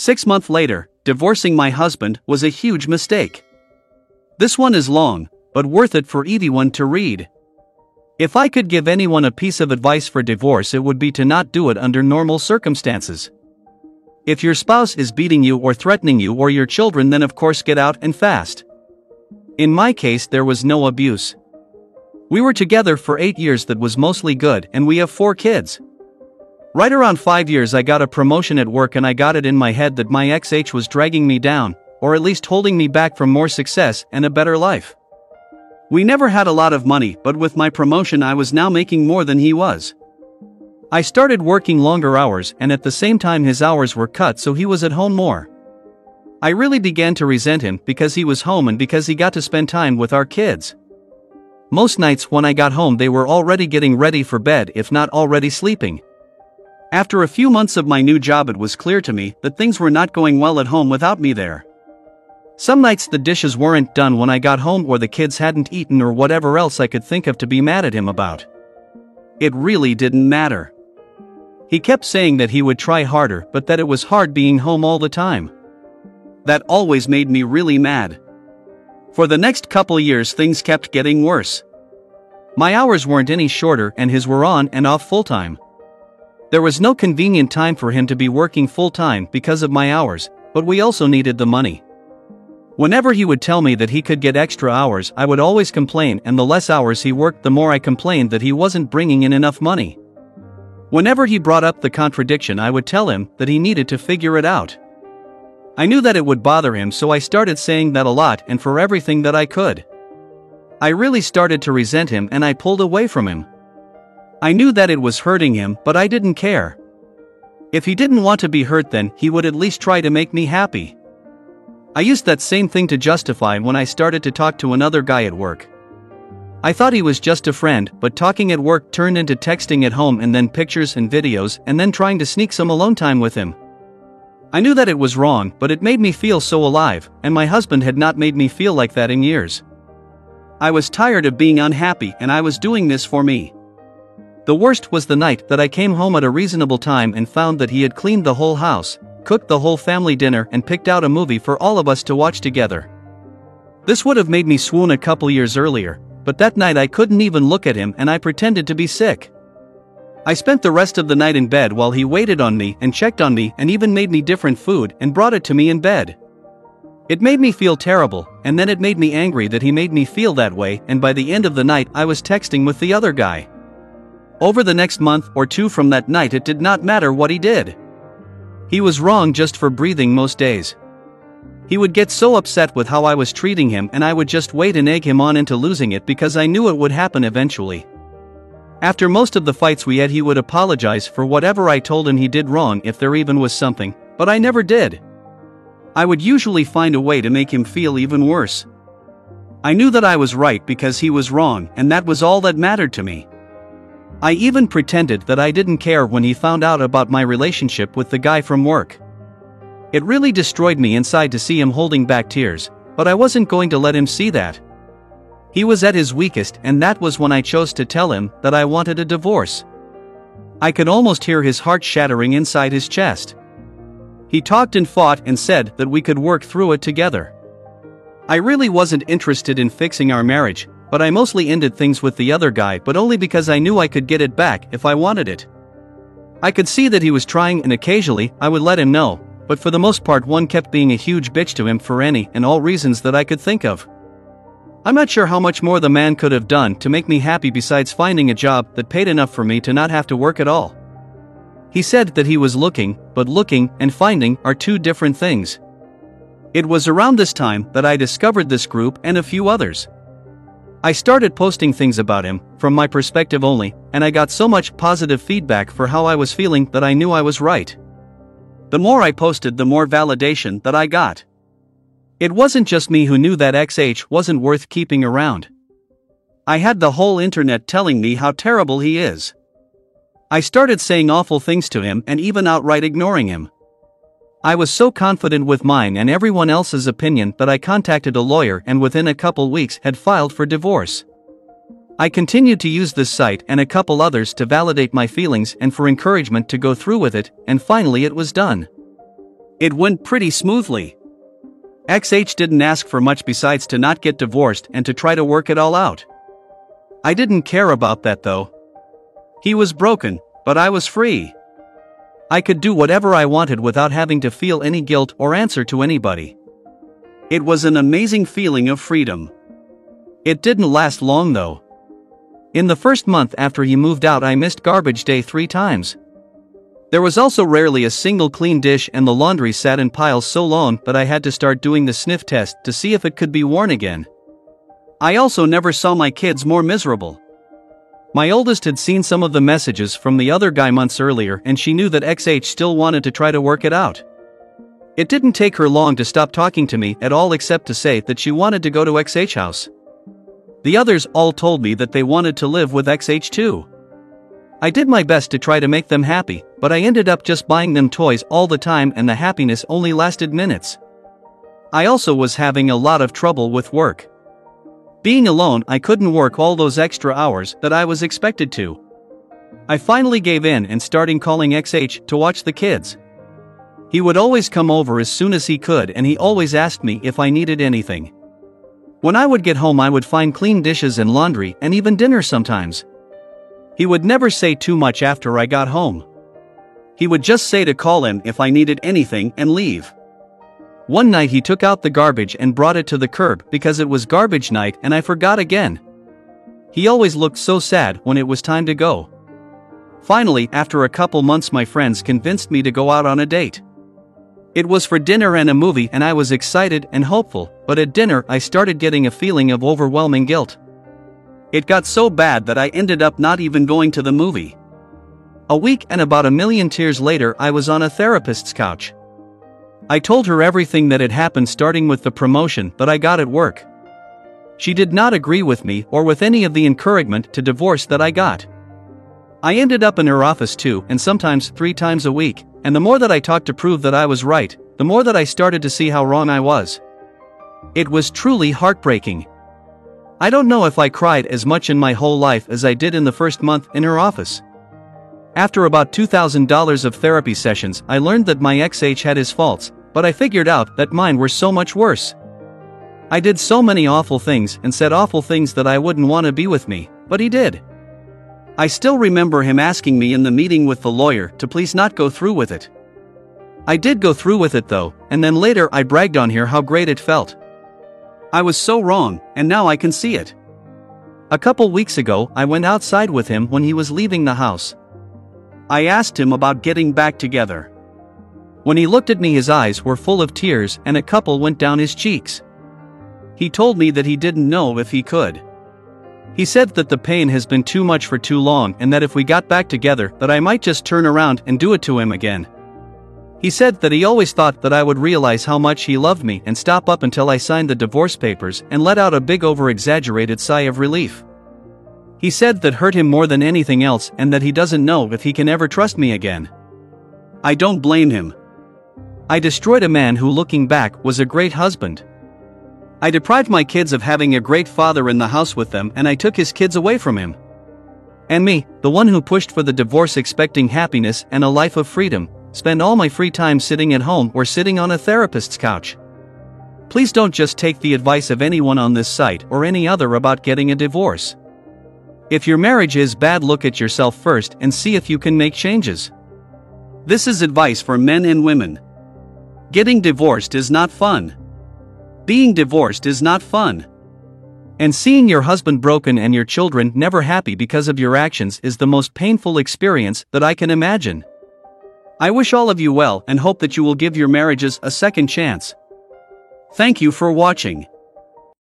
Six months later, divorcing my husband was a huge mistake. This one is long, but worth it for anyone to read. If I could give anyone a piece of advice for divorce, it would be to not do it under normal circumstances. If your spouse is beating you or threatening you or your children, then of course get out and fast. In my case, there was no abuse. We were together for eight years, that was mostly good, and we have four kids. Right around five years, I got a promotion at work, and I got it in my head that my XH was dragging me down, or at least holding me back from more success and a better life. We never had a lot of money, but with my promotion, I was now making more than he was. I started working longer hours, and at the same time, his hours were cut so he was at home more. I really began to resent him because he was home and because he got to spend time with our kids. Most nights when I got home, they were already getting ready for bed, if not already sleeping. After a few months of my new job, it was clear to me that things were not going well at home without me there. Some nights the dishes weren't done when I got home or the kids hadn't eaten or whatever else I could think of to be mad at him about. It really didn't matter. He kept saying that he would try harder but that it was hard being home all the time. That always made me really mad. For the next couple years things kept getting worse. My hours weren't any shorter and his were on and off full time. There was no convenient time for him to be working full time because of my hours, but we also needed the money. Whenever he would tell me that he could get extra hours, I would always complain, and the less hours he worked, the more I complained that he wasn't bringing in enough money. Whenever he brought up the contradiction, I would tell him that he needed to figure it out. I knew that it would bother him, so I started saying that a lot and for everything that I could. I really started to resent him and I pulled away from him. I knew that it was hurting him, but I didn't care. If he didn't want to be hurt, then he would at least try to make me happy. I used that same thing to justify when I started to talk to another guy at work. I thought he was just a friend, but talking at work turned into texting at home and then pictures and videos and then trying to sneak some alone time with him. I knew that it was wrong, but it made me feel so alive, and my husband had not made me feel like that in years. I was tired of being unhappy and I was doing this for me. The worst was the night that I came home at a reasonable time and found that he had cleaned the whole house, cooked the whole family dinner, and picked out a movie for all of us to watch together. This would have made me swoon a couple years earlier, but that night I couldn't even look at him and I pretended to be sick. I spent the rest of the night in bed while he waited on me and checked on me and even made me different food and brought it to me in bed. It made me feel terrible, and then it made me angry that he made me feel that way, and by the end of the night I was texting with the other guy. Over the next month or two from that night, it did not matter what he did. He was wrong just for breathing most days. He would get so upset with how I was treating him, and I would just wait and egg him on into losing it because I knew it would happen eventually. After most of the fights we had, he would apologize for whatever I told him he did wrong if there even was something, but I never did. I would usually find a way to make him feel even worse. I knew that I was right because he was wrong, and that was all that mattered to me. I even pretended that I didn't care when he found out about my relationship with the guy from work. It really destroyed me inside to see him holding back tears, but I wasn't going to let him see that. He was at his weakest, and that was when I chose to tell him that I wanted a divorce. I could almost hear his heart shattering inside his chest. He talked and fought and said that we could work through it together. I really wasn't interested in fixing our marriage, but I mostly ended things with the other guy, but only because I knew I could get it back if I wanted it. I could see that he was trying, and occasionally I would let him know, but for the most part, one kept being a huge bitch to him for any and all reasons that I could think of. I'm not sure how much more the man could have done to make me happy besides finding a job that paid enough for me to not have to work at all. He said that he was looking, but looking and finding are two different things. It was around this time that I discovered this group and a few others. I started posting things about him, from my perspective only, and I got so much positive feedback for how I was feeling that I knew I was right. The more I posted, the more validation that I got. It wasn't just me who knew that XH wasn't worth keeping around. I had the whole internet telling me how terrible he is. I started saying awful things to him and even outright ignoring him. I was so confident with mine and everyone else's opinion that I contacted a lawyer and within a couple weeks had filed for divorce. I continued to use this site and a couple others to validate my feelings and for encouragement to go through with it, and finally it was done. It went pretty smoothly. XH didn't ask for much besides to not get divorced and to try to work it all out. I didn't care about that though. He was broken, but I was free. I could do whatever I wanted without having to feel any guilt or answer to anybody. It was an amazing feeling of freedom. It didn't last long though. In the first month after he moved out, I missed garbage day three times. There was also rarely a single clean dish, and the laundry sat in piles so long that I had to start doing the sniff test to see if it could be worn again. I also never saw my kids more miserable. My oldest had seen some of the messages from the other guy months earlier, and she knew that XH still wanted to try to work it out. It didn't take her long to stop talking to me at all except to say that she wanted to go to XH house. The others all told me that they wanted to live with XH too. I did my best to try to make them happy, but I ended up just buying them toys all the time and the happiness only lasted minutes. I also was having a lot of trouble with work. Being alone, I couldn't work all those extra hours that I was expected to. I finally gave in and started calling XH to watch the kids. He would always come over as soon as he could and he always asked me if I needed anything. When I would get home, I would find clean dishes and laundry and even dinner sometimes. He would never say too much after I got home. He would just say to call him if I needed anything and leave. One night he took out the garbage and brought it to the curb because it was garbage night and I forgot again. He always looked so sad when it was time to go. Finally, after a couple months, my friends convinced me to go out on a date. It was for dinner and a movie, and I was excited and hopeful, but at dinner, I started getting a feeling of overwhelming guilt. It got so bad that I ended up not even going to the movie. A week and about a million tears later, I was on a therapist's couch. I told her everything that had happened, starting with the promotion that I got at work. She did not agree with me or with any of the encouragement to divorce that I got. I ended up in her office two and sometimes three times a week, and the more that I talked to prove that I was right, the more that I started to see how wrong I was. It was truly heartbreaking. I don't know if I cried as much in my whole life as I did in the first month in her office. After about $2,000 of therapy sessions, I learned that my XH had his faults, but I figured out that mine were so much worse. I did so many awful things and said awful things that I wouldn't want to be with me, but he did. I still remember him asking me in the meeting with the lawyer to please not go through with it. I did go through with it though, and then later I bragged on here how great it felt. I was so wrong, and now I can see it. A couple weeks ago, I went outside with him when he was leaving the house. I asked him about getting back together. When he looked at me, his eyes were full of tears and a couple went down his cheeks. He told me that he didn't know if he could. He said that the pain has been too much for too long and that if we got back together that I might just turn around and do it to him again. He said that he always thought that I would realize how much he loved me and stop up until I signed the divorce papers and let out a big over-exaggerated sigh of relief. He said that hurt him more than anything else and that he doesn't know if he can ever trust me again. I don't blame him. I destroyed a man who looking back was a great husband. I deprived my kids of having a great father in the house with them and I took his kids away from him. And me, the one who pushed for the divorce expecting happiness and a life of freedom, spend all my free time sitting at home or sitting on a therapist's couch. Please don't just take the advice of anyone on this site or any other about getting a divorce. If your marriage is bad, look at yourself first and see if you can make changes. This is advice for men and women. Getting divorced is not fun. Being divorced is not fun. And seeing your husband broken and your children never happy because of your actions is the most painful experience that I can imagine. I wish all of you well and hope that you will give your marriages a second chance. Thank you for watching.